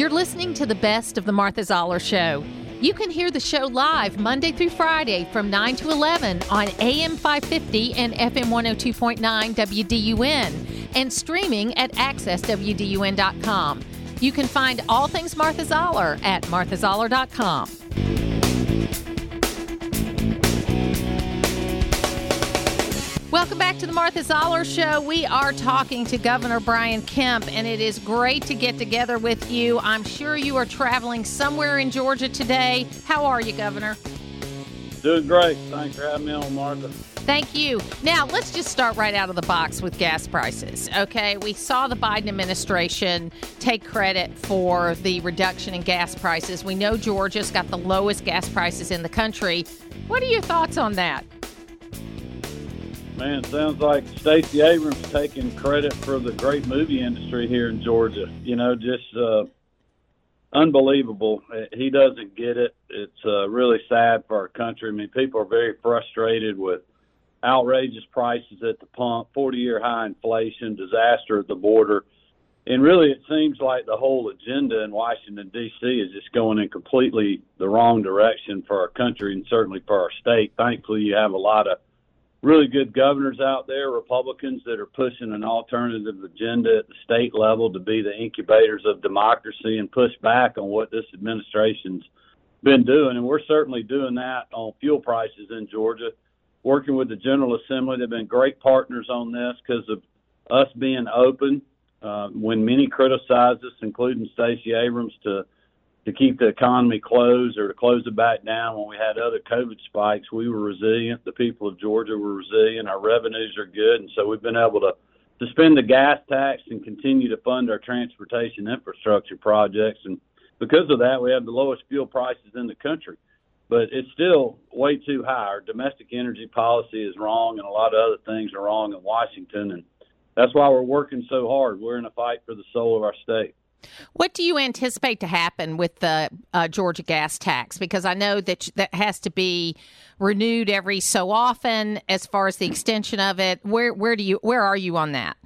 You're listening to the best of the Martha Zoller Show. You can hear the show live Monday through Friday from 9 to 11 on AM 550 and FM 102.9 WDUN and streaming at accesswdun.com. You can find all things Martha Zoller at marthazoller.com. Welcome back to the Martha Zoller Show. We are talking to Governor Brian Kemp, and it is great to get together with you. I'm sure you are traveling somewhere in Georgia today. How are you, Governor? Doing great. Thanks for having me on, Martha. Thank you. Now, let's just start right out of the box with gas prices. Okay, we saw the Biden administration take credit for the reduction in gas prices. We know Georgia's got the lowest gas prices in the country. What are your thoughts on that? Man, sounds like Stacey Abrams taking credit for the great movie industry here in Georgia. You know, just uh, unbelievable. He doesn't get it. It's uh, really sad for our country. I mean, people are very frustrated with outrageous prices at the pump, 40 year high inflation, disaster at the border. And really, it seems like the whole agenda in Washington, D.C. is just going in completely the wrong direction for our country and certainly for our state. Thankfully, you have a lot of really good governors out there, Republicans that are pushing an alternative agenda at the state level to be the incubators of democracy and push back on what this administration's been doing. And we're certainly doing that on fuel prices in Georgia, working with the General Assembly. They've been great partners on this because of us being open. Uh, when many criticize us, including Stacey Abrams, to to keep the economy closed or to close it back down when we had other COVID spikes, we were resilient. The people of Georgia were resilient. Our revenues are good, and so we've been able to suspend the gas tax and continue to fund our transportation infrastructure projects. And because of that, we have the lowest fuel prices in the country. But it's still way too high. Our domestic energy policy is wrong, and a lot of other things are wrong in Washington. And that's why we're working so hard. We're in a fight for the soul of our state. What do you anticipate to happen with the uh, Georgia gas tax? Because I know that that has to be renewed every so often. As far as the extension of it, where where do you where are you on that?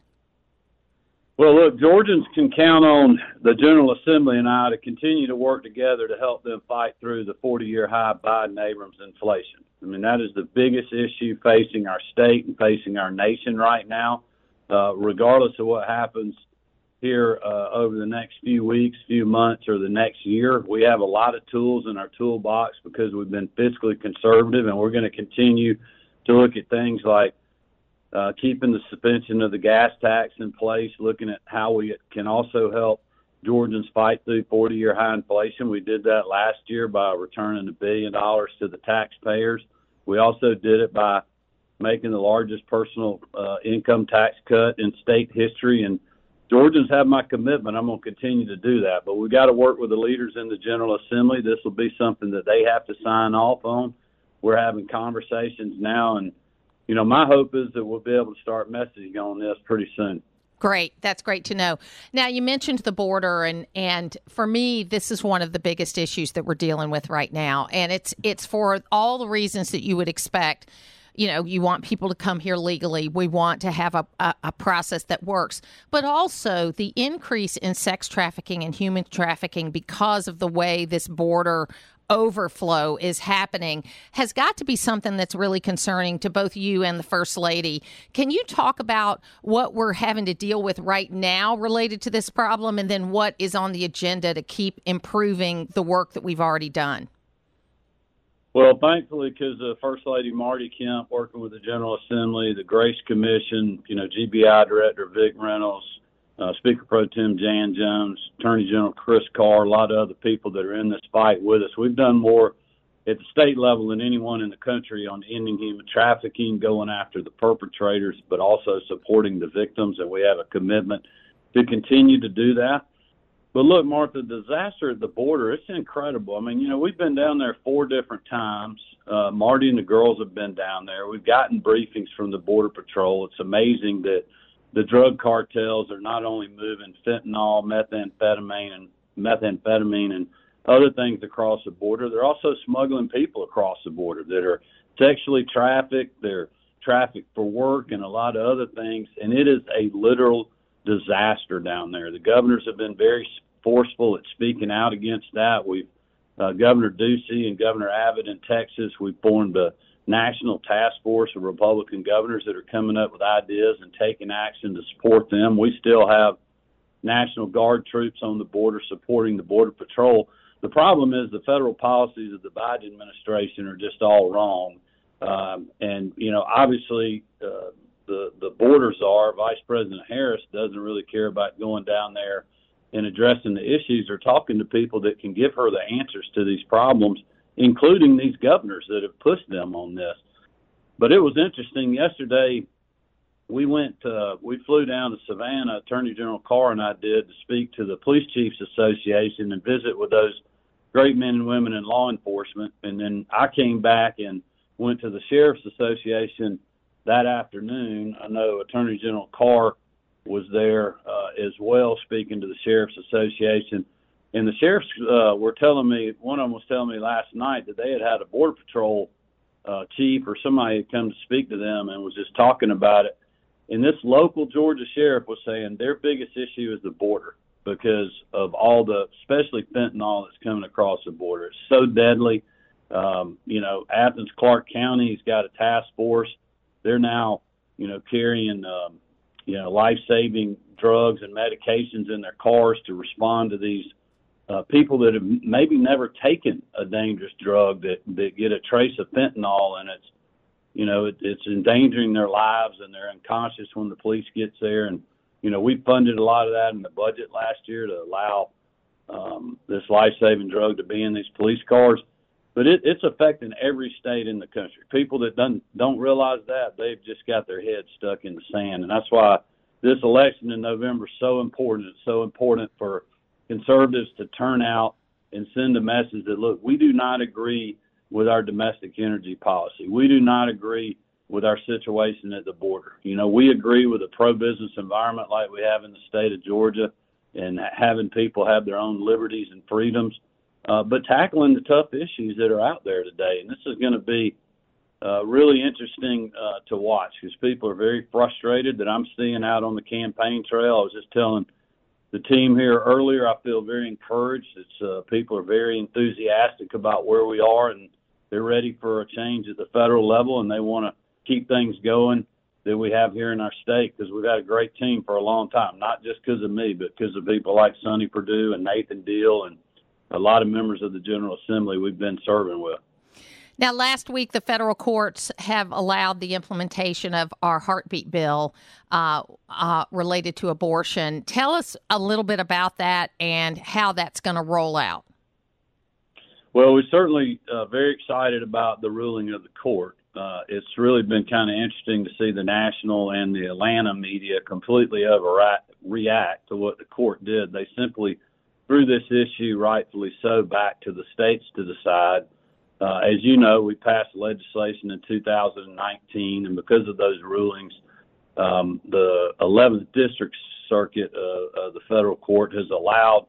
Well, look, Georgians can count on the General Assembly and I to continue to work together to help them fight through the 40-year high Biden Abrams inflation. I mean, that is the biggest issue facing our state and facing our nation right now. Uh, regardless of what happens here uh, over the next few weeks, few months, or the next year. We have a lot of tools in our toolbox because we've been fiscally conservative, and we're going to continue to look at things like uh, keeping the suspension of the gas tax in place, looking at how we can also help Georgians fight through 40 year high inflation. We did that last year by returning a billion dollars to the taxpayers. We also did it by making the largest personal uh, income tax cut in state history and Georgians have my commitment. I'm going to continue to do that. But we've got to work with the leaders in the General Assembly. This will be something that they have to sign off on. We're having conversations now, and you know, my hope is that we'll be able to start messaging on this pretty soon. Great. That's great to know. Now you mentioned the border and and for me this is one of the biggest issues that we're dealing with right now and it's it's for all the reasons that you would expect you know, you want people to come here legally. We want to have a, a, a, process that works. But also the increase in sex trafficking and human trafficking because of the way this border overflow is happening has got to be something that's really concerning to both you and the First Lady. Can you talk about what we're having to deal with right now related to this problem and then what is on the agenda to keep improving the work that we've already done? Well, thankfully, because uh, First Lady Marty Kemp, working with the General Assembly, the Grace Commission, you know, GBI Director Vic Reynolds, uh, Speaker Pro Tem Jan Jones, Attorney General Chris Carr, a lot of other people that are in this fight with us. We've done more at the state level than anyone in the country on ending human trafficking, going after the perpetrators, but also supporting the victims, and we have a commitment to continue to do that. But look, Martha, disaster at the border, it's incredible. I mean, you know, we've been down there four different times. Uh, Marty and the girls have been down there. We've gotten briefings from the Border Patrol. It's amazing that the drug cartels are not only moving fentanyl, methamphetamine, and methamphetamine and other things across the border, they're also smuggling people across the border that are sexually trafficked, they're trafficked for work, and a lot of other things. And it is a literal disaster down there. The governors have been very forceful at speaking out against that. We've uh, Governor Ducey and Governor Abbott in Texas. We formed a national task force of Republican governors that are coming up with ideas and taking action to support them. We still have National Guard troops on the border supporting the Border Patrol. The problem is the federal policies of the Biden administration are just all wrong. Um, and, you know, obviously, uh, the, the borders are. Vice President Harris, doesn't really care about going down there and addressing the issues or talking to people that can give her the answers to these problems including these governors that have pushed them on this. But it was interesting yesterday. We went, uh, we flew down to Savannah. Attorney General Carr and I did to speak to the Police Chiefs Association and visit with those great men and women in law enforcement. And then I came back and went to the Sheriff's Association that afternoon. I know Attorney General Carr was there uh, as well, speaking to the Sheriff's Association. And the sheriffs uh, were telling me, one of them was telling me last night that they had had a border patrol uh, chief or somebody had come to speak to them and was just talking about it. And this local Georgia sheriff was saying their biggest issue is the border because of all the, especially fentanyl that's coming across the border. It's so deadly. Um, you know, Athens Clarke County's got a task force. They're now, you know, carrying, um, you know, life-saving drugs and medications in their cars to respond to these uh, people that have maybe never taken a dangerous drug that that get a trace of fentanyl and it's you know it, it's endangering their lives and they're unconscious when the police gets there. And you know we funded a lot of that in the budget last year to allow um, this life-saving drug to be in these police cars but it, it's affecting every state in the country people that don't don't realize that they've just got their heads stuck in the sand and that's why this election in November is so important it's so important for conservatives to turn out and send a message that look, we do not agree with our domestic energy policy. We do not agree with our situation at the border. You know, we agree with a pro-business environment like we have in the state of Georgia and having people have their own liberties and freedoms, uh, but tackling the tough issues that are out there today. And this is going to be uh, really interesting uh, to watch because people are very frustrated that I'm seeing out on the campaign trail. I was just telling the team here earlier. I feel very encouraged. It's uh, people are very enthusiastic about where we are, and they're ready for a change at the federal level, and they want to keep things going that we have here in our state because we've had a great team for a long time. Not just because of me, but because of people like Sonny Perdue and Nathan Deal and a lot of members of the General Assembly we've been serving with. Now, last week, the federal courts have allowed the implementation of our heartbeat bill uh, uh, related to abortion. Tell us a little bit about that and how that's going to roll out. Well, we're certainly uh, very excited about the ruling of the court. Uh, it's really been kind of interesting to see the national and the Atlanta media completely overreact to what the court did. They simply threw this issue, rightfully so, back to the states to decide uh, as you know, we passed legislation in 2019, and because of those rulings, um, the 11th District Circuit uh, of the federal court has allowed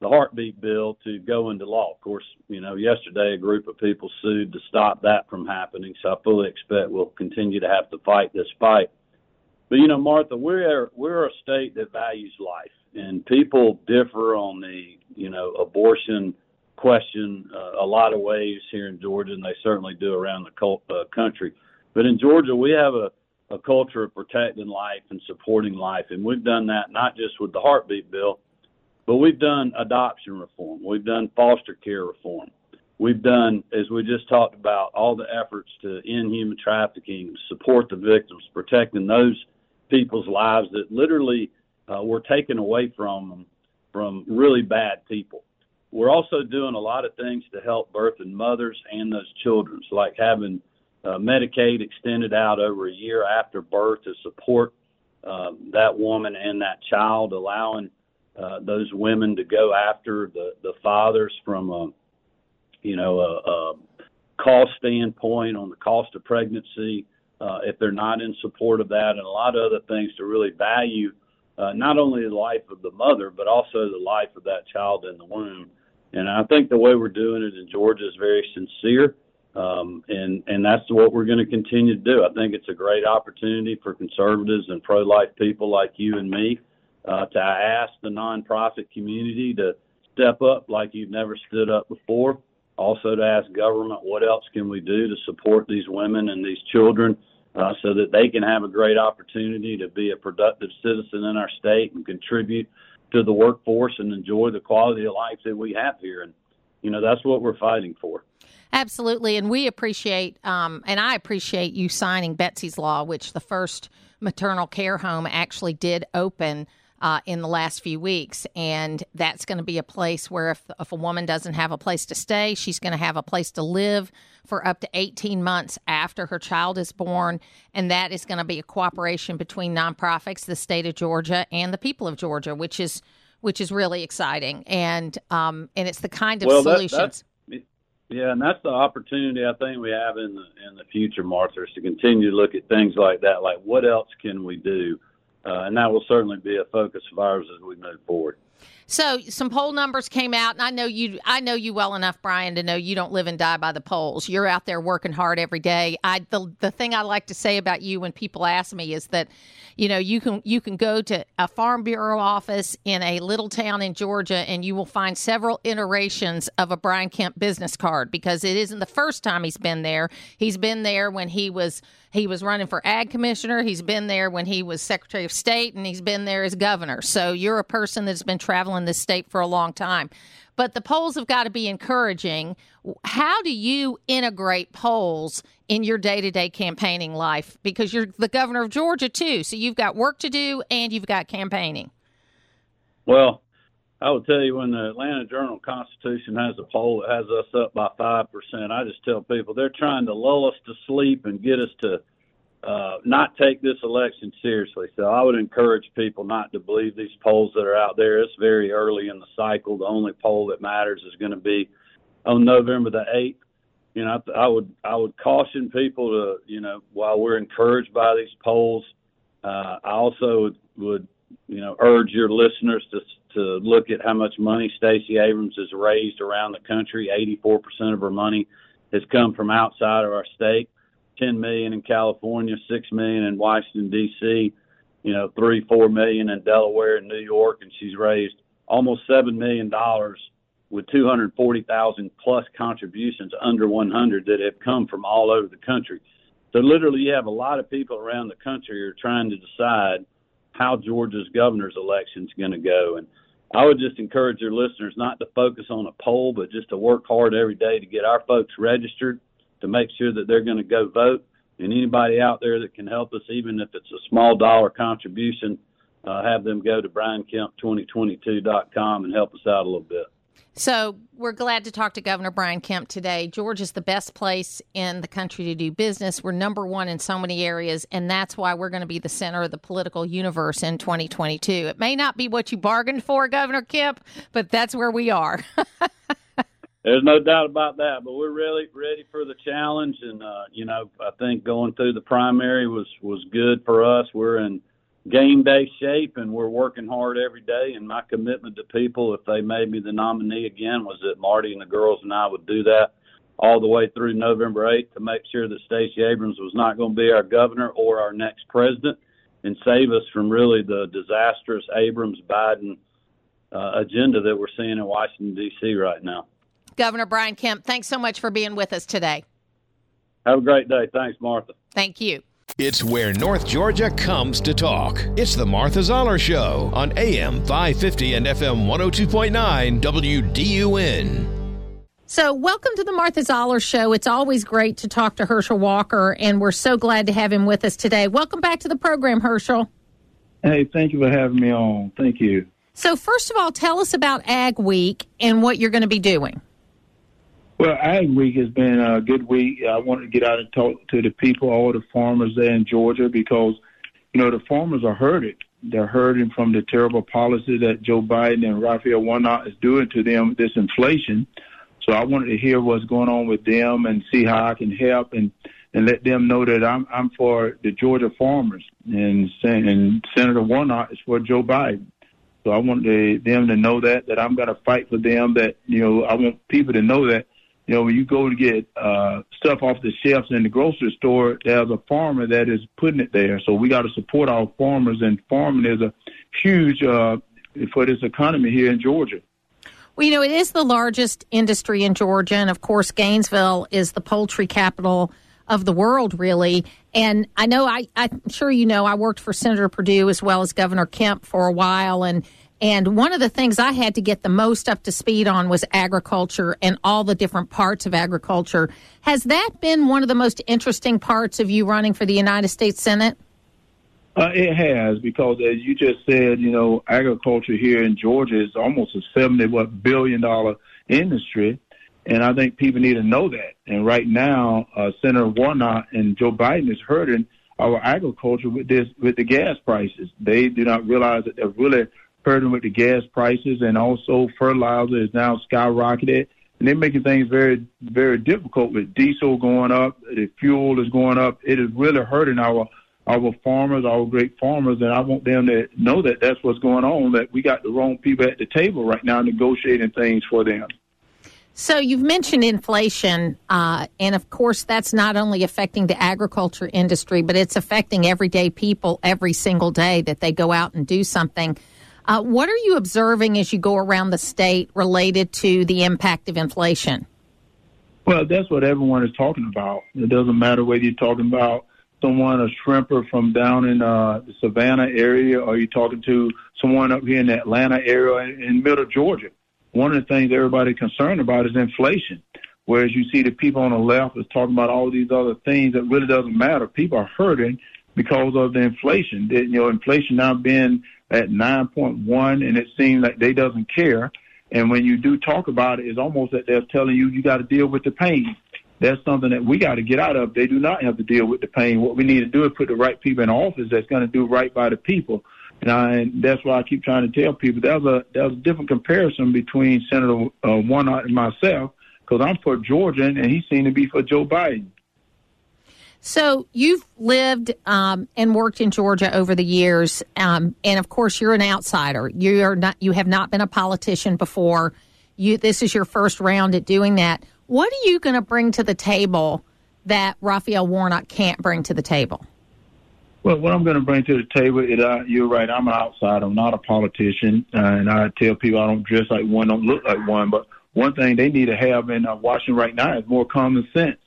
the heartbeat bill to go into law. Of course, you know, yesterday a group of people sued to stop that from happening, so I fully expect we'll continue to have to fight this fight. But you know, Martha, we're we're a state that values life, and people differ on the you know abortion question uh, a lot of ways here in Georgia, and they certainly do around the cult, uh, country. But in Georgia, we have a, a culture of protecting life and supporting life, and we've done that not just with the heartbeat bill, but we've done adoption reform, we've done foster care reform, we've done, as we just talked about, all the efforts to end human trafficking, support the victims, protecting those people's lives that literally uh, were taken away from from really bad people. We're also doing a lot of things to help birthing mothers and those children, like having uh, Medicaid extended out over a year after birth to support uh, that woman and that child, allowing uh, those women to go after the the fathers from a you know a, a cost standpoint on the cost of pregnancy uh, if they're not in support of that, and a lot of other things to really value uh, not only the life of the mother, but also the life of that child in the womb. And I think the way we're doing it in Georgia is very sincere, um, and and that's what we're going to continue to do. I think it's a great opportunity for conservatives and pro-life people like you and me uh, to ask the nonprofit community to step up like you've never stood up before. Also, to ask government what else can we do to support these women and these children uh, so that they can have a great opportunity to be a productive citizen in our state and contribute to the workforce and enjoy the quality of life that we have here. And, you know, that's what we're fighting for. Absolutely. And we appreciate, um, and I appreciate you signing Betsy's Law, which the first maternal care home actually did open uh, in the last few weeks. And that's going to be a place where if, if a woman doesn't have a place to stay, she's going to have a place to live for up to 18 months after her child is born. And that is going to be a cooperation between nonprofits, the state of Georgia, and the people of Georgia, which is which is really exciting. And um, and it's the kind of well, solutions. That, yeah, and that's the opportunity I think we have in the in the future, Martha, is to continue to look at things like that. Like, what else can we do? Uh, and that will certainly be a focus of ours as we move forward. So some poll numbers came out, and I know you. I know you well enough, Brian, to know you don't live and die by the polls. You're out there working hard every day. I the the thing I like to say about you when people ask me is that, you know, you can you can go to a farm bureau office in a little town in Georgia, and you will find several iterations of a Brian Kemp business card because it isn't the first time he's been there. He's been there when he was he was running for ag commissioner. He's been there when he was secretary of state, and he's been there as governor. So you're a person that's been traveling this state for a long time. But the polls have got to be encouraging. How do you integrate polls in your day to day campaigning life? Because you're the governor of Georgia, too. So you've got work to do and you've got campaigning. Well, I will tell you when the Atlanta Journal Constitution has a poll that has us up by 5%, I just tell people they're trying to lull us to sleep and get us to uh, not take this election seriously. So I would encourage people not to believe these polls that are out there. It's very early in the cycle. The only poll that matters is going to be on November the eighth. You know, I, I would I would caution people to you know while we're encouraged by these polls, uh, I also would, would you know urge your listeners to to look at how much money Stacey Abrams has raised around the country. 84% of her money has come from outside of our state. 10 million in California, 6 million in Washington D.C., you know, 3 4 million in Delaware and New York and she's raised almost 7 million dollars with 240,000 plus contributions under 100 that have come from all over the country. So literally you have a lot of people around the country who are trying to decide how Georgia's governor's election is going to go and I would just encourage your listeners not to focus on a poll, but just to work hard every day to get our folks registered to make sure that they're going to go vote. And anybody out there that can help us, even if it's a small dollar contribution, uh, have them go to briankemp2022.com and help us out a little bit. So we're glad to talk to Governor Brian Kemp today. Georgia's the best place in the country to do business. We're number one in so many areas, and that's why we're going to be the center of the political universe in 2022. It may not be what you bargained for, Governor Kemp, but that's where we are. There's no doubt about that, but we're really ready for the challenge, and uh, you know, I think going through the primary was was good for us. We're in game day shape, and we're working hard every day. And my commitment to people, if they made me the nominee again, was that Marty and the girls and I would do that all the way through November 8th to make sure that Stacey Abrams was not going to be our governor or our next president, and save us from really the disastrous Abrams Biden uh, agenda that we're seeing in Washington D.C. right now. Governor Brian Kemp, thanks so much for being with us today. Have a great day. Thanks, Martha. Thank you. It's where North Georgia comes to talk. It's the Martha Zoller Show on AM 550 and FM 102.9 WDUN. So, welcome to the Martha Zoller Show. It's always great to talk to Herschel Walker, and we're so glad to have him with us today. Welcome back to the program, Herschel. Hey, thank you for having me on. Thank you. So, first of all, tell us about Ag Week and what you're going to be doing. Well, Ag Week has been a good week. I wanted to get out and talk to the people, all the farmers there in Georgia, because you know the farmers are hurting. They're hurting from the terrible policy that Joe Biden and Raphael Warnock is doing to them, this inflation. So I wanted to hear what's going on with them and see how I can help and and let them know that I'm I'm for the Georgia farmers and and Senator Warnock is for Joe Biden. So I want them to know that that I'm going to fight for them. That you know I want people to know that you know, when you go to get uh, stuff off the shelves in the grocery store, there's a farmer that is putting it there. So we got to support our farmers, and farming is a huge uh, for this economy here in Georgia. Well, you know, it is the largest industry in Georgia, and of course, Gainesville is the poultry capital of the world, really. And I know, I, I'm sure you know, I worked for Senator Perdue as well as Governor Kemp for a while, and and one of the things I had to get the most up to speed on was agriculture and all the different parts of agriculture. Has that been one of the most interesting parts of you running for the United States Senate? Uh, it has because, as you just said, you know, agriculture here in Georgia is almost a seventy what billion dollar industry, and I think people need to know that. And right now, uh, Senator Warnock and Joe Biden is hurting our agriculture with this with the gas prices. They do not realize that they're really hurting with the gas prices, and also fertilizer is now skyrocketed, and they're making things very very difficult with diesel going up, the fuel is going up. It is really hurting our our farmers, our great farmers, and I want them to know that that's what's going on. That we got the wrong people at the table right now negotiating things for them. So you've mentioned inflation, uh, and of course that's not only affecting the agriculture industry, but it's affecting everyday people every single day that they go out and do something. Uh, what are you observing as you go around the state related to the impact of inflation? Well, that's what everyone is talking about. It doesn't matter whether you're talking about someone, a shrimper from down in uh, the Savannah area, or you're talking to someone up here in the Atlanta area in, in middle Georgia one of the things everybody's concerned about is inflation. Whereas you see the people on the left is talking about all these other things that really doesn't matter. People are hurting because of the inflation. You know, inflation now being at 9.1 and it seems like they doesn't care. And when you do talk about it, it's almost that they're telling you you got to deal with the pain. That's something that we got to get out of. They do not have to deal with the pain. What we need to do is put the right people in office that's going to do right by the people. And, I, and that's why I keep trying to tell people there's a there's a different comparison between Senator uh, Warnock and myself because I'm for Georgia and he seemed to be for Joe Biden. So you've lived um, and worked in Georgia over the years, um, and of course you're an outsider. You are not. You have not been a politician before. You this is your first round at doing that. What are you going to bring to the table that Raphael Warnock can't bring to the table? Well, what I'm going to bring to the table is uh, you're right. I'm an outsider. I'm not a politician, uh, and I tell people I don't dress like one, don't look like one. But one thing they need to have in uh, Washington right now is more common sense.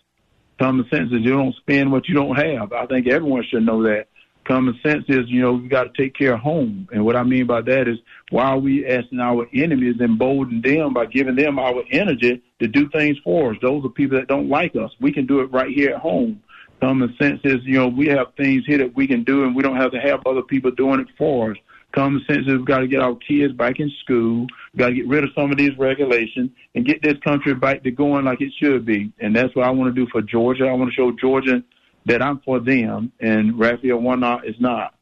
Common sense is you don't spend what you don't have. I think everyone should know that. Common sense is, you know, we got to take care of home. And what I mean by that is, why are we asking our enemies embolden them by giving them our energy to do things for us? Those are people that don't like us. We can do it right here at home Common sense is, you know, we have things here that we can do, and we don't have to have other people doing it for us. Common sense is we've got to get our kids back in school. We've got to get rid of some of these regulations and get this country back to going like it should be. And that's what I want to do for Georgia. I want to show Georgia that I'm for them, and Raphael Warnock is not.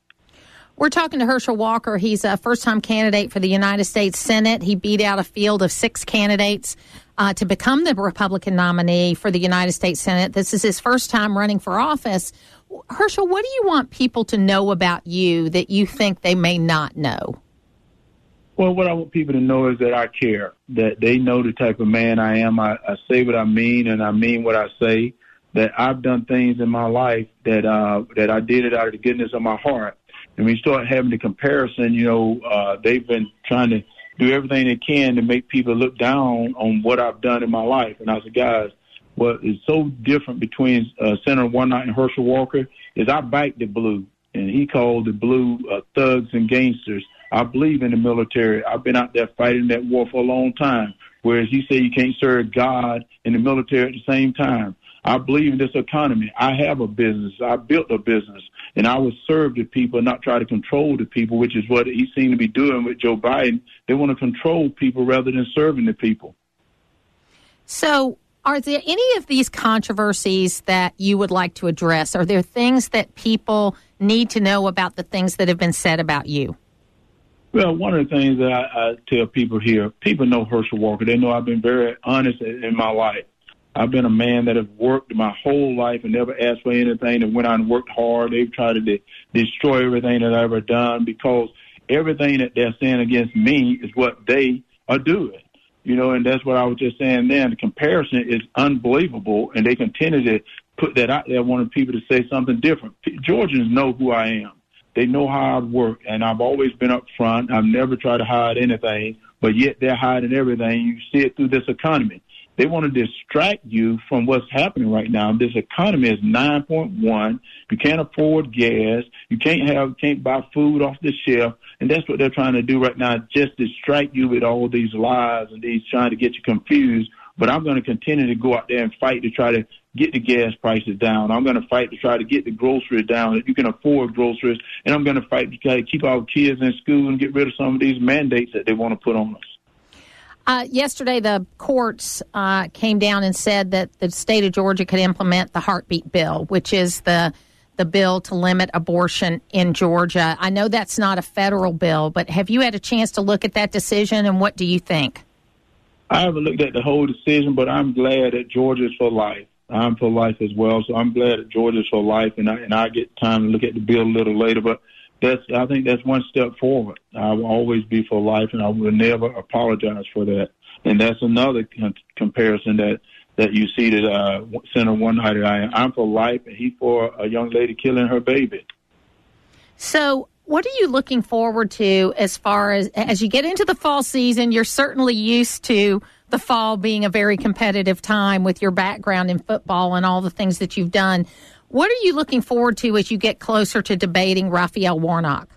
We're talking to Herschel Walker. He's a first time candidate for the United States Senate. He beat out a field of six candidates uh, to become the Republican nominee for the United States Senate. This is his first time running for office. Herschel, what do you want people to know about you that you think they may not know? Well, what I want people to know is that I care, that they know the type of man I am. I, I say what I mean and I mean what I say, that I've done things in my life that, uh, that I did it out of the goodness of my heart and we start having the comparison, you know, uh, they've been trying to do everything they can to make people look down on what I've done in my life. And I said, guys, what is so different between uh, Senator Warnock and Herschel Walker is I back the blue, and he called the blue uh, thugs and gangsters. I believe in the military. I've been out there fighting that war for a long time. Whereas you say you can't serve God and the military at the same time. I believe in this economy. I have a business. I built a business and I will serve the people, not try to control the people, which is what he seemed to be doing with Joe Biden. They want to control people rather than serving the people. So, are there any of these controversies that you would like to address? Are there things that people need to know about the things that have been said about you? Well, one of the things that I, I tell people here, people know Herschel Walker. They know I've been very honest in my life. I've been a man that has worked my whole life and never asked for anything and went out and worked hard. They've tried to de- destroy everything that I've ever done because everything that they're saying against me is what they are doing. You know, and that's what I was just saying then. The comparison is unbelievable, and they continue to put that out there, wanting people to say something different. Georgians know who I am. They know how I work, and I've always been up front. I've never tried to hide anything, but yet they're hiding everything. You see it through this economy. They want to distract you from what's happening right now. This economy is 9.1. You can't afford gas. You can't have, can't buy food off the shelf. And that's what they're trying to do right now. Just distract you with all these lies and these trying to get you confused. But I'm going to continue to go out there and fight to try to get the gas prices down. I'm going to fight to try to get the groceries down that you can afford groceries. And I'm going to fight to try to keep our kids in school and get rid of some of these mandates that they want to put on us. Uh, yesterday, the courts uh, came down and said that the state of Georgia could implement the heartbeat bill, which is the the bill to limit abortion in Georgia. I know that's not a federal bill, but have you had a chance to look at that decision, and what do you think? I haven't looked at the whole decision, but I'm glad that Georgia's for life. I'm for life as well, so I'm glad that Georgia's for life, and I and I get time to look at the bill a little later, but that's I think that's one step forward. I will always be for life, and I will never apologize for that. And that's another con- comparison that that you see that uh, Senator Warnock I I'm for life, and he for a young lady killing her baby. So, what are you looking forward to as far as as you get into the fall season? You're certainly used to the fall being a very competitive time with your background in football and all the things that you've done. What are you looking forward to as you get closer to debating Raphael Warnock?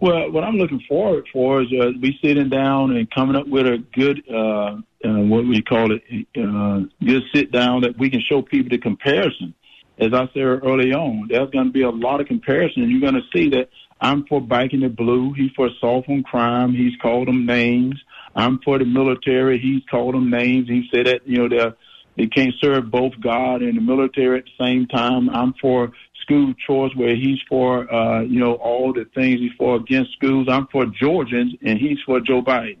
Well, what I'm looking forward for is uh, we sitting down and coming up with a good, uh, uh, what we call it, uh, good sit down that we can show people the comparison. As I said early on, there's going to be a lot of comparison. And you're going to see that I'm for biking the blue. He's for soft on crime. He's called them names. I'm for the military. He's called them names. He said that, you know, they're they can't serve both God and the military at the same time. I'm for school choice where he's for, uh, you know, all the things he's for against schools. I'm for Georgians and he's for Joe Biden.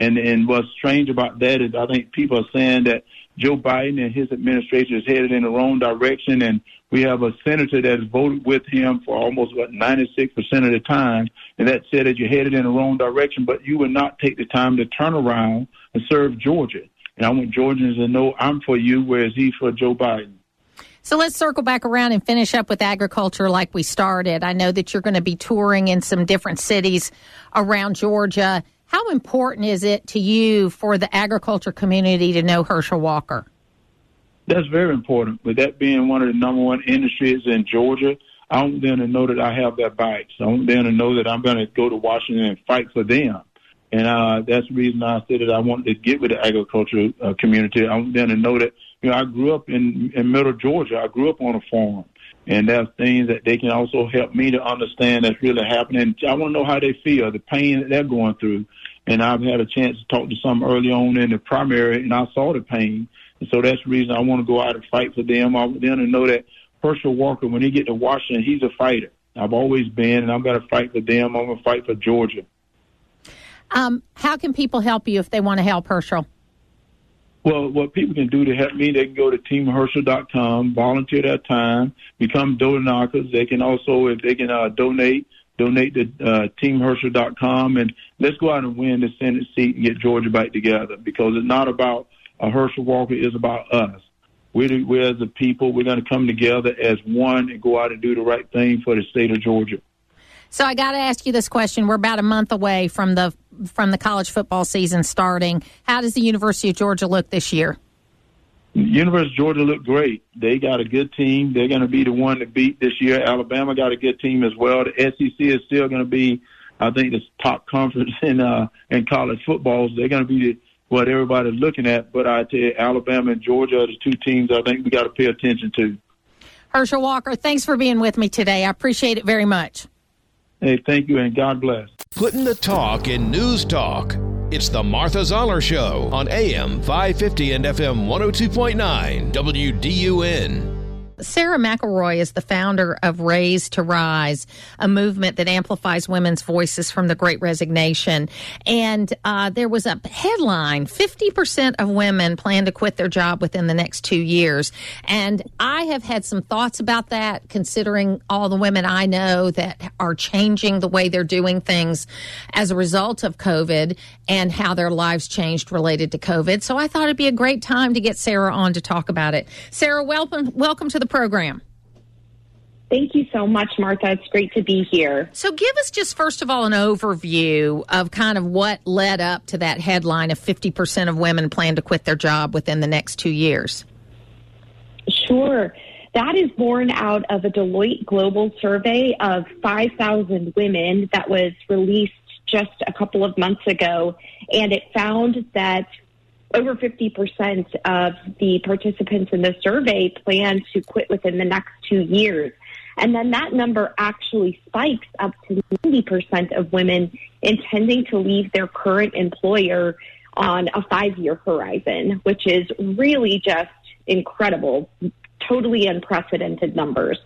And, and what's strange about that is I think people are saying that Joe Biden and his administration is headed in the wrong direction. And we have a senator that has voted with him for almost what 96% of the time. And that said that you're headed in the wrong direction, but you would not take the time to turn around and serve Georgia. And I want Georgians to know I'm for you, whereas he's for Joe Biden. So let's circle back around and finish up with agriculture like we started. I know that you're going to be touring in some different cities around Georgia. How important is it to you for the agriculture community to know Herschel Walker? That's very important. With that being one of the number one industries in Georgia, I want them to know that I have their backs. I want them to know that I'm going to go to Washington and fight for them. And uh, that's the reason I said that I wanted to get with the agricultural uh, community. I want them to know that, you know, I grew up in, in middle Georgia. I grew up on a farm. And there's things that they can also help me to understand that's really happening. I want to know how they feel, the pain that they're going through. And I've had a chance to talk to some early on in the primary, and I saw the pain. And so that's the reason I want to go out and fight for them. I want them to know that Herschel Walker, when he get to Washington, he's a fighter. I've always been, and I'm going to fight for them. I'm going to fight for Georgia. Um, how can people help you if they want to help Herschel? Well, what people can do to help me, they can go to teamherschel.com, volunteer their time, become donors. They can also, if they can uh, donate, donate to uh, teamherschel.com, and let's go out and win the Senate seat and get Georgia back together because it's not about a Herschel Walker, it's about us. We're, we're as people, we're going to come together as one and go out and do the right thing for the state of Georgia. So I got to ask you this question. We're about a month away from the from the college football season starting. How does the University of Georgia look this year? University of Georgia look great. They got a good team. They're going to be the one to beat this year. Alabama got a good team as well. The SEC is still going to be, I think, the top conference in uh, in college football. They're going to be the, what everybody's looking at. But I tell you, Alabama and Georgia are the two teams I think we got to pay attention to. Herschel Walker, thanks for being with me today. I appreciate it very much. Hey, thank you and God bless. Putting the talk in news talk. It's the Martha Zoller Show on AM 550 and FM 102.9 WDUN. Sara McElroy is the founder of Raise to Rise, a movement that amplifies women's voices from the Great Resignation. And uh, there was a headline 50% of women plan to quit their job within the next two years. And I have had some thoughts about that, considering all the women I know that are changing the way they're doing things as a result of COVID and how their lives changed related to COVID. So I thought it'd be a great time to get Sara on to talk about it. Sara, welcome, welcome to the program. Thank you so much, Martha. It's great to be here. So, give us just first of all an overview of kind of what led up to that headline of 50% of women plan to quit their job within the next two years. Sure. That is born out of a Deloitte Global survey of 5,000 women that was released just a couple of months ago. And it found that over 50% of the participants in the survey plan to quit within the next two years. And then that number actually spikes up to 90% of women intending to leave their current employer on a five year horizon, which is really just incredible, totally unprecedented numbers.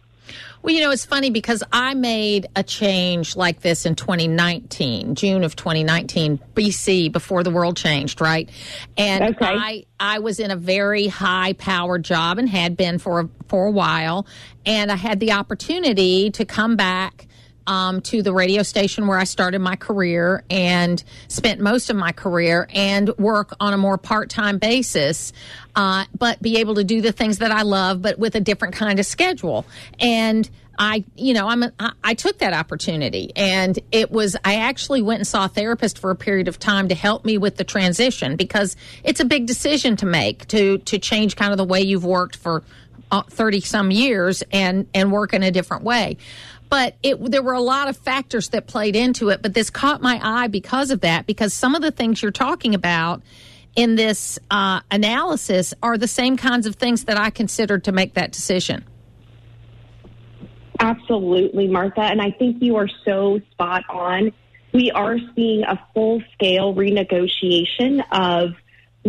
Well, you know, it's funny because I made a change like this in 2019, June of 2019, BC, before the world changed, right? And okay. I I was in a very high powered job and had been for a, for a while, and I had the opportunity to come back um, to the radio station where I started my career and spent most of my career and work on a more part time basis, uh, but be able to do the things that I love, but with a different kind of schedule. And I, you know, I'm a, I took that opportunity and it was, I actually went and saw a therapist for a period of time to help me with the transition because it's a big decision to make to, to change kind of the way you've worked for 30 some years and, and work in a different way but it, there were a lot of factors that played into it. But this caught my eye because of that, because some of the things you're talking about in this uh, analysis are the same kinds of things that I considered to make that decision. Absolutely, Martha. And I think you are so spot on. We are seeing a full scale renegotiation of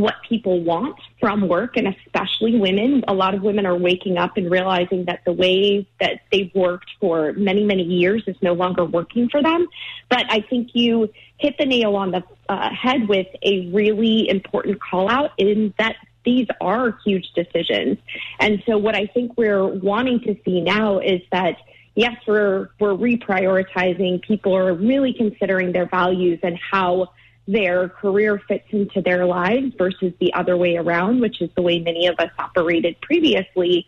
what people want from work and especially women. A lot of women are waking up and realizing that the way that they've worked for many, many years is no longer working for them. But I think you hit the nail on the uh, head with a really important call out in that these are huge decisions. And so what I think we're wanting to see now is that yes, we're, we're reprioritizing. People are really considering their values and how their career fits into their lives versus the other way around, which is the way many of us operated previously.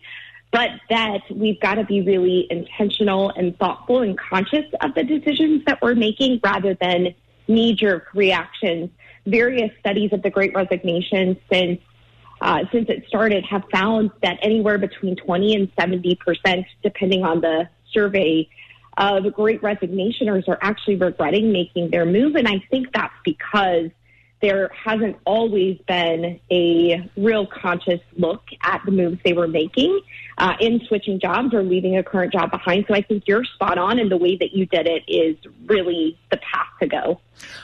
But that we've got to be really intentional and thoughtful and conscious of the decisions that we're making rather than knee jerk reactions. Various studies of the Great Resignation since uh, since it started have found that anywhere between 20 and 70 percent, depending on the survey, uh, the great resignationers are actually regretting making their move. And I think that's because there hasn't always been a real conscious look at the moves they were making uh, in switching jobs or leaving a current job behind. So I think you're spot on, and the way that you did it is really the path to go.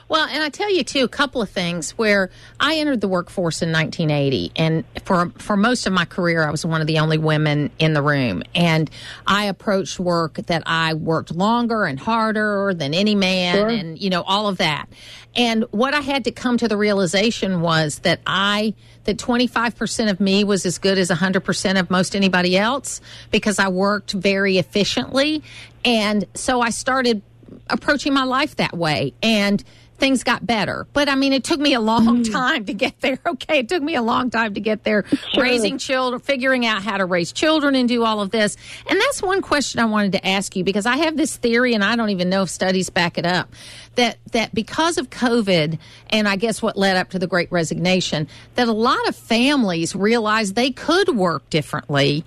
Well, and I tell you too, a couple of things where I entered the workforce in 1980, and for for most of my career, I was one of the only women in the room, and I approached work that I worked longer and harder than any man, sure. and you know all of that. And what I had to come to the realization was that I that 25% of me was as good as 100% of most anybody else because I worked very efficiently. And so I started approaching my life that way. And things got better. But I mean, it took me a long mm. time to get there. Okay. It took me a long time to get there, sure. raising children, figuring out how to raise children and do all of this. And that's one question I wanted to ask you because I have this theory and I don't even know if studies back it up that, that because of COVID and I guess what led up to the great resignation, that a lot of families realized they could work differently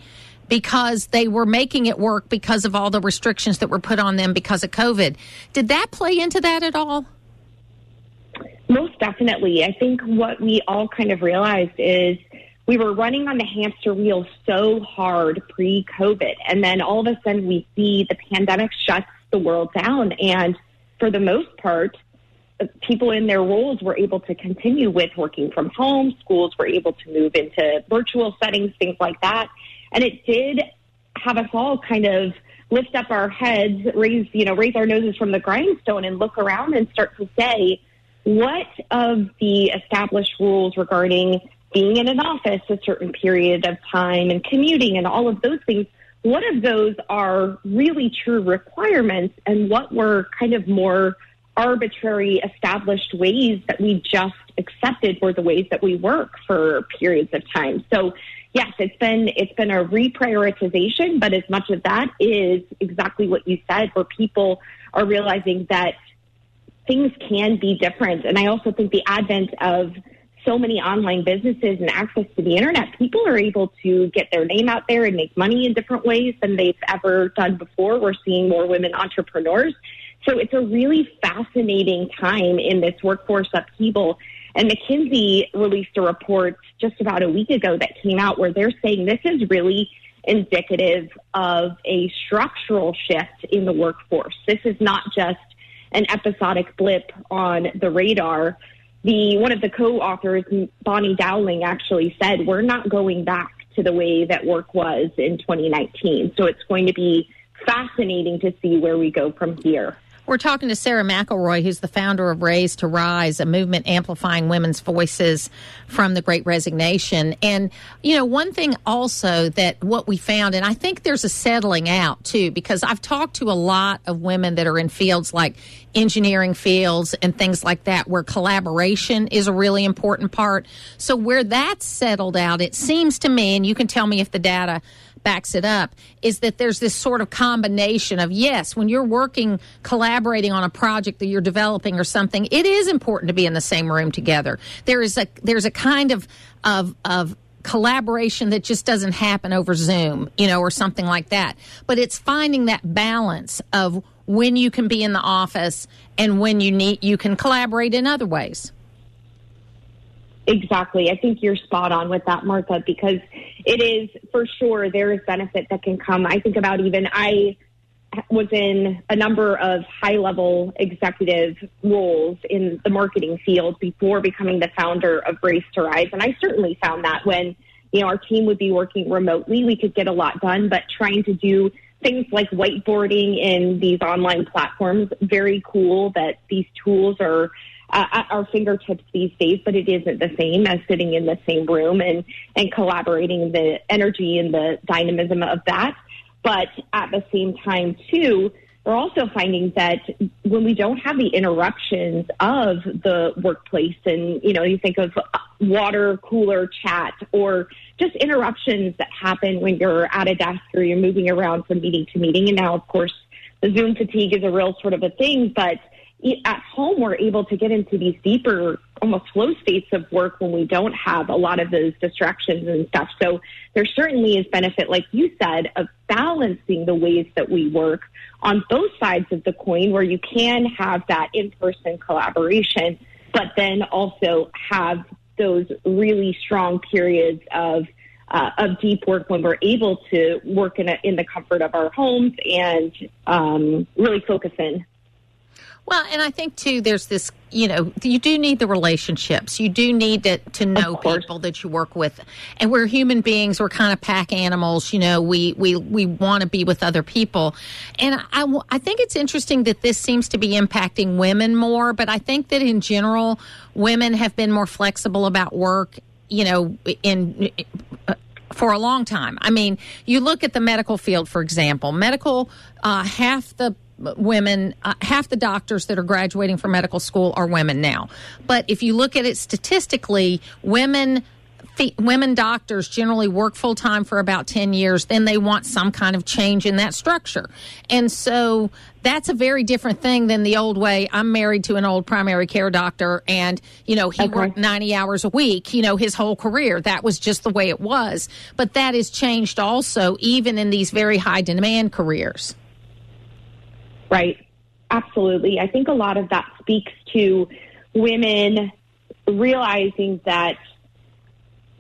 because they were making it work because of all the restrictions that were put on them because of COVID. Did that play into that at all? Most definitely. I think what we all kind of realized is we were running on the hamster wheel so hard pre COVID. And then all of a sudden we see the pandemic shuts the world down. And for the most part, people in their roles were able to continue with working from home. Schools were able to move into virtual settings, things like that. And it did have us all kind of lift up our heads, raise, you know, raise our noses from the grindstone and look around and start to say, what of the established rules regarding being in an office a certain period of time and commuting and all of those things, what of those are really true requirements and what were kind of more arbitrary established ways that we just accepted were the ways that we work for periods of time. So yes, it's been it's been a reprioritization, but as much of that is exactly what you said, where people are realizing that things can be different. And I also think the advent of so many online businesses and access to the internet, people are able to get their name out there and make money in different ways than they've ever done before. We're seeing more women entrepreneurs. So it's a really fascinating time in this workforce upheaval. And McKinsey released a report just about a week ago that came out where they're saying this is really indicative of a structural shift in the workforce. This is not just an episodic blip on the radar the one of the co-authors, Bonnie Dowling, actually said we're not going back to the way that work was in 2019. So it's going to be fascinating to see where we go from here. We're talking to Sara McElroy, who's the founder of Raise to Rise, a movement amplifying women's voices from the Great Resignation. And, you know, one thing also that what we found, and I think there's a settling out too, because I've talked to a lot of women that are in fields like engineering fields and things like that, where collaboration is a really important part. So where that's settled out, it seems to me, and you can tell me if the data backs it up is that there's this sort of combination of yes, when you're working, collaborating on a project that you're developing or something, it is important to be in the same room together. There is a there's a kind of of of collaboration that just doesn't happen over Zoom, you know, or something like that. But it's finding that balance of when you can be in the office and when you need you can collaborate in other ways. Exactly. I think you're spot on with that, Martha, because it is for sure there is benefit that can come. I think about even I was in a number of high level executive roles in the marketing field before becoming the founder of Raise to Rise. And I certainly found that when, you know, our team would be working remotely, we could get a lot done, but trying to do things like whiteboarding in these online platforms, very cool that these tools are uh, at our fingertips these days, but it isn't the same as sitting in the same room and, and collaborating the energy and the dynamism of that. But at the same time, too, we're also finding that when we don't have the interruptions of the workplace and, you know, you think of water cooler chat or just interruptions that happen when you're at a desk or you're moving around from meeting to meeting. And now, of course, the Zoom fatigue is a real sort of a thing, but at home we're able to get into these deeper almost flow states of work when we don't have a lot of those distractions and stuff. So there certainly is benefit like you said of balancing the ways that we work on both sides of the coin where you can have that in-person collaboration but then also have those really strong periods of uh, of deep work when we're able to work in, a, in the comfort of our homes and um, really focus in well, and I think too, there's this, you know, you do need the relationships. You do need to, to know people that you work with. And we're human beings. We're kind of pack animals. You know, we, we, we want to be with other people. And I, I think it's interesting that this seems to be impacting women more, but I think that in general, women have been more flexible about work, you know, in, uh, for a long time. I mean, you look at the medical field, for example, medical, uh, half the women, uh, half the doctors that are graduating from medical school are women now. But if you look at it statistically, women women doctors generally work full time for about 10 years then they want some kind of change in that structure and so that's a very different thing than the old way i'm married to an old primary care doctor and you know he okay. worked 90 hours a week you know his whole career that was just the way it was but that has changed also even in these very high demand careers right? Absolutely. I think a lot of that speaks to women realizing that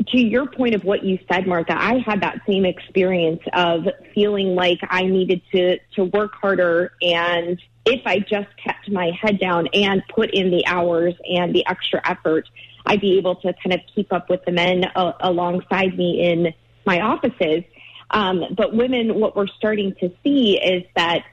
to your point of what you said, Martha, I had that same experience of feeling like I needed to, to work harder. And if I just kept my head down and put in the hours and the extra effort, I'd be able to kind of keep up with the men uh, alongside me in my offices. Um, but women, what we're starting to see is that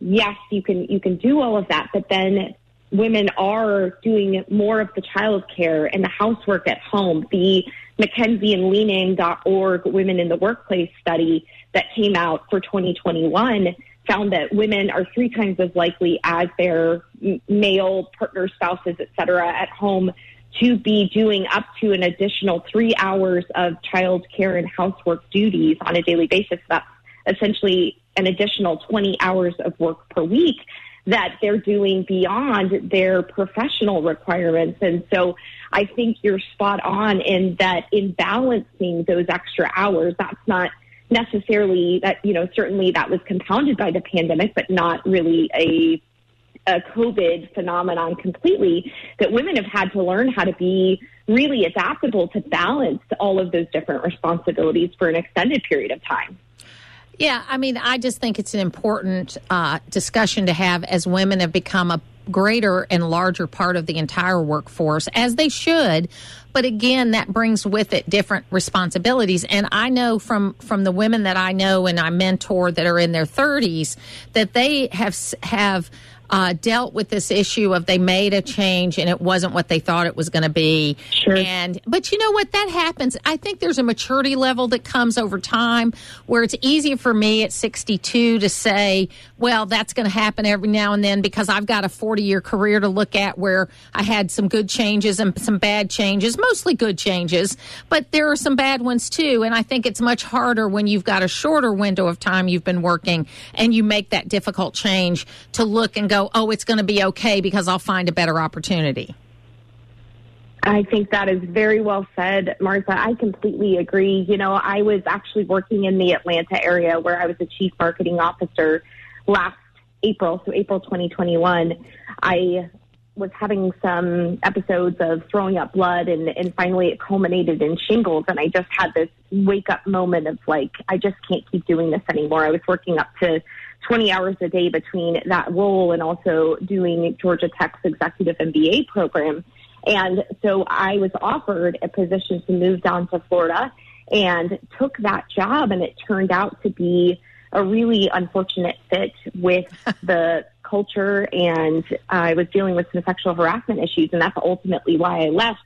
yes, you can you can do all of that, but then women are doing more of the child care and the housework at home. The McKinsey and LeanIn.Org Women in the Workplace study that came out for 2021 found that women are three times as likely as their male partner, spouses, et cetera, at home to be doing up to an additional three hours of child care and housework duties on a daily basis. That's essentially an additional 20 hours of work per week that they're doing beyond their professional requirements. And so I think you're spot on in that in balancing those extra hours, that's not necessarily that, you know, certainly that was compounded by the pandemic, but not really a a COVID phenomenon completely, that women have had to learn how to be really adaptable to balance all of those different responsibilities for an extended period of time. Yeah, I mean, I just think it's an important uh, discussion to have as women have become a greater and larger part of the entire workforce, as they should. But again, that brings with it different responsibilities. And I know from from the women that I know and I mentor that are in their 30s that they have have uh, dealt with this issue of they made a change and it wasn't what they thought it was going to be. Sure. And but you know what that happens. I think there's a maturity level that comes over time where it's easy for me at 62 to say, well, that's going to happen every now and then because I've got a 40 year career to look at where I had some good changes and some bad changes, mostly good changes, but there are some bad ones too. And I think it's much harder when you've got a shorter window of time you've been working and you make that difficult change to look and go go, oh, it's going to be okay because I'll find a better opportunity. I think that is very well said, Martha. I completely agree. You know, I was actually working in the Atlanta area where I was a chief marketing officer last April, so April 2021. I was having some episodes of throwing up blood and, and finally it culminated in shingles and I just had this wake up moment of like, I just can't keep doing this anymore. I was working up to 20 hours a day between that role and also doing Georgia Tech's executive MBA program. And so I was offered a position to move down to Florida and took that job and it turned out to be a really unfortunate fit with the culture and I was dealing with some sexual harassment issues and that's ultimately why I left.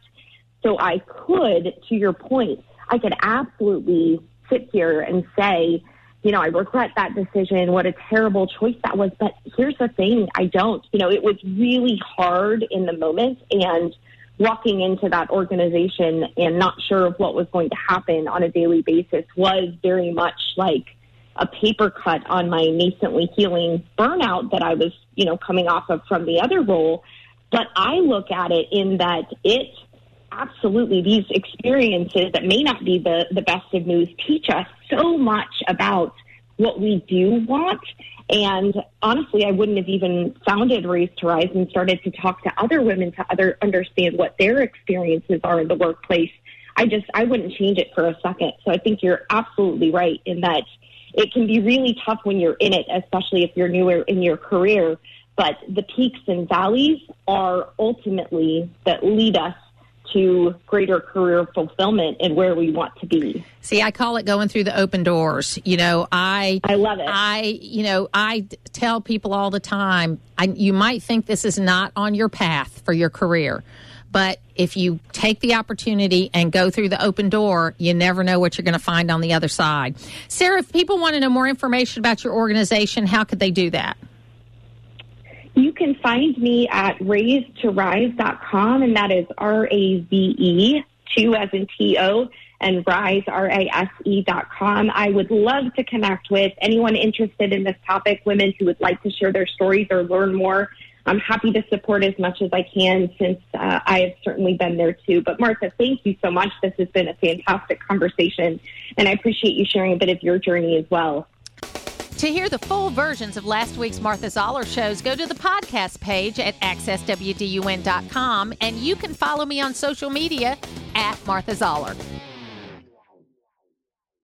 So I could, to your point, I could absolutely sit here and say, you know, I regret that decision. What a terrible choice that was. But here's the thing I don't. You know, it was really hard in the moment. And walking into that organization and not sure of what was going to happen on a daily basis was very much like a paper cut on my nascently healing burnout that I was, you know, coming off of from the other role. But I look at it in that it absolutely these experiences that may not be the, the best of news teach us so much about what we do want. And honestly, I wouldn't have even founded Raised to Rise and started to talk to other women to other understand what their experiences are in the workplace. I just I wouldn't change it for a second. So I think you're absolutely right in that it can be really tough when you're in it, especially if you're newer in your career. But the peaks and valleys are ultimately that lead us to greater career fulfillment and where we want to be. See, I call it going through the open doors. You know, I I love it. I you know, I tell people all the time, I, you might think this is not on your path for your career. But if you take the opportunity and go through the open door, you never know what you're going to find on the other side. Sara, if people want to know more information about your organization, how could they do that? You can find me at raisedtorise.com, and that is R A V E, two as in T O, and rise, R A S E dot com. I would love to connect with anyone interested in this topic, women who would like to share their stories or learn more. I'm happy to support as much as I can since uh, I have certainly been there too. But Martha, thank you so much. This has been a fantastic conversation, and I appreciate you sharing a bit of your journey as well. To hear the full versions of last week's Martha Zoller shows, go to the podcast page at accesswdun.com and you can follow me on social media at Martha Zoller.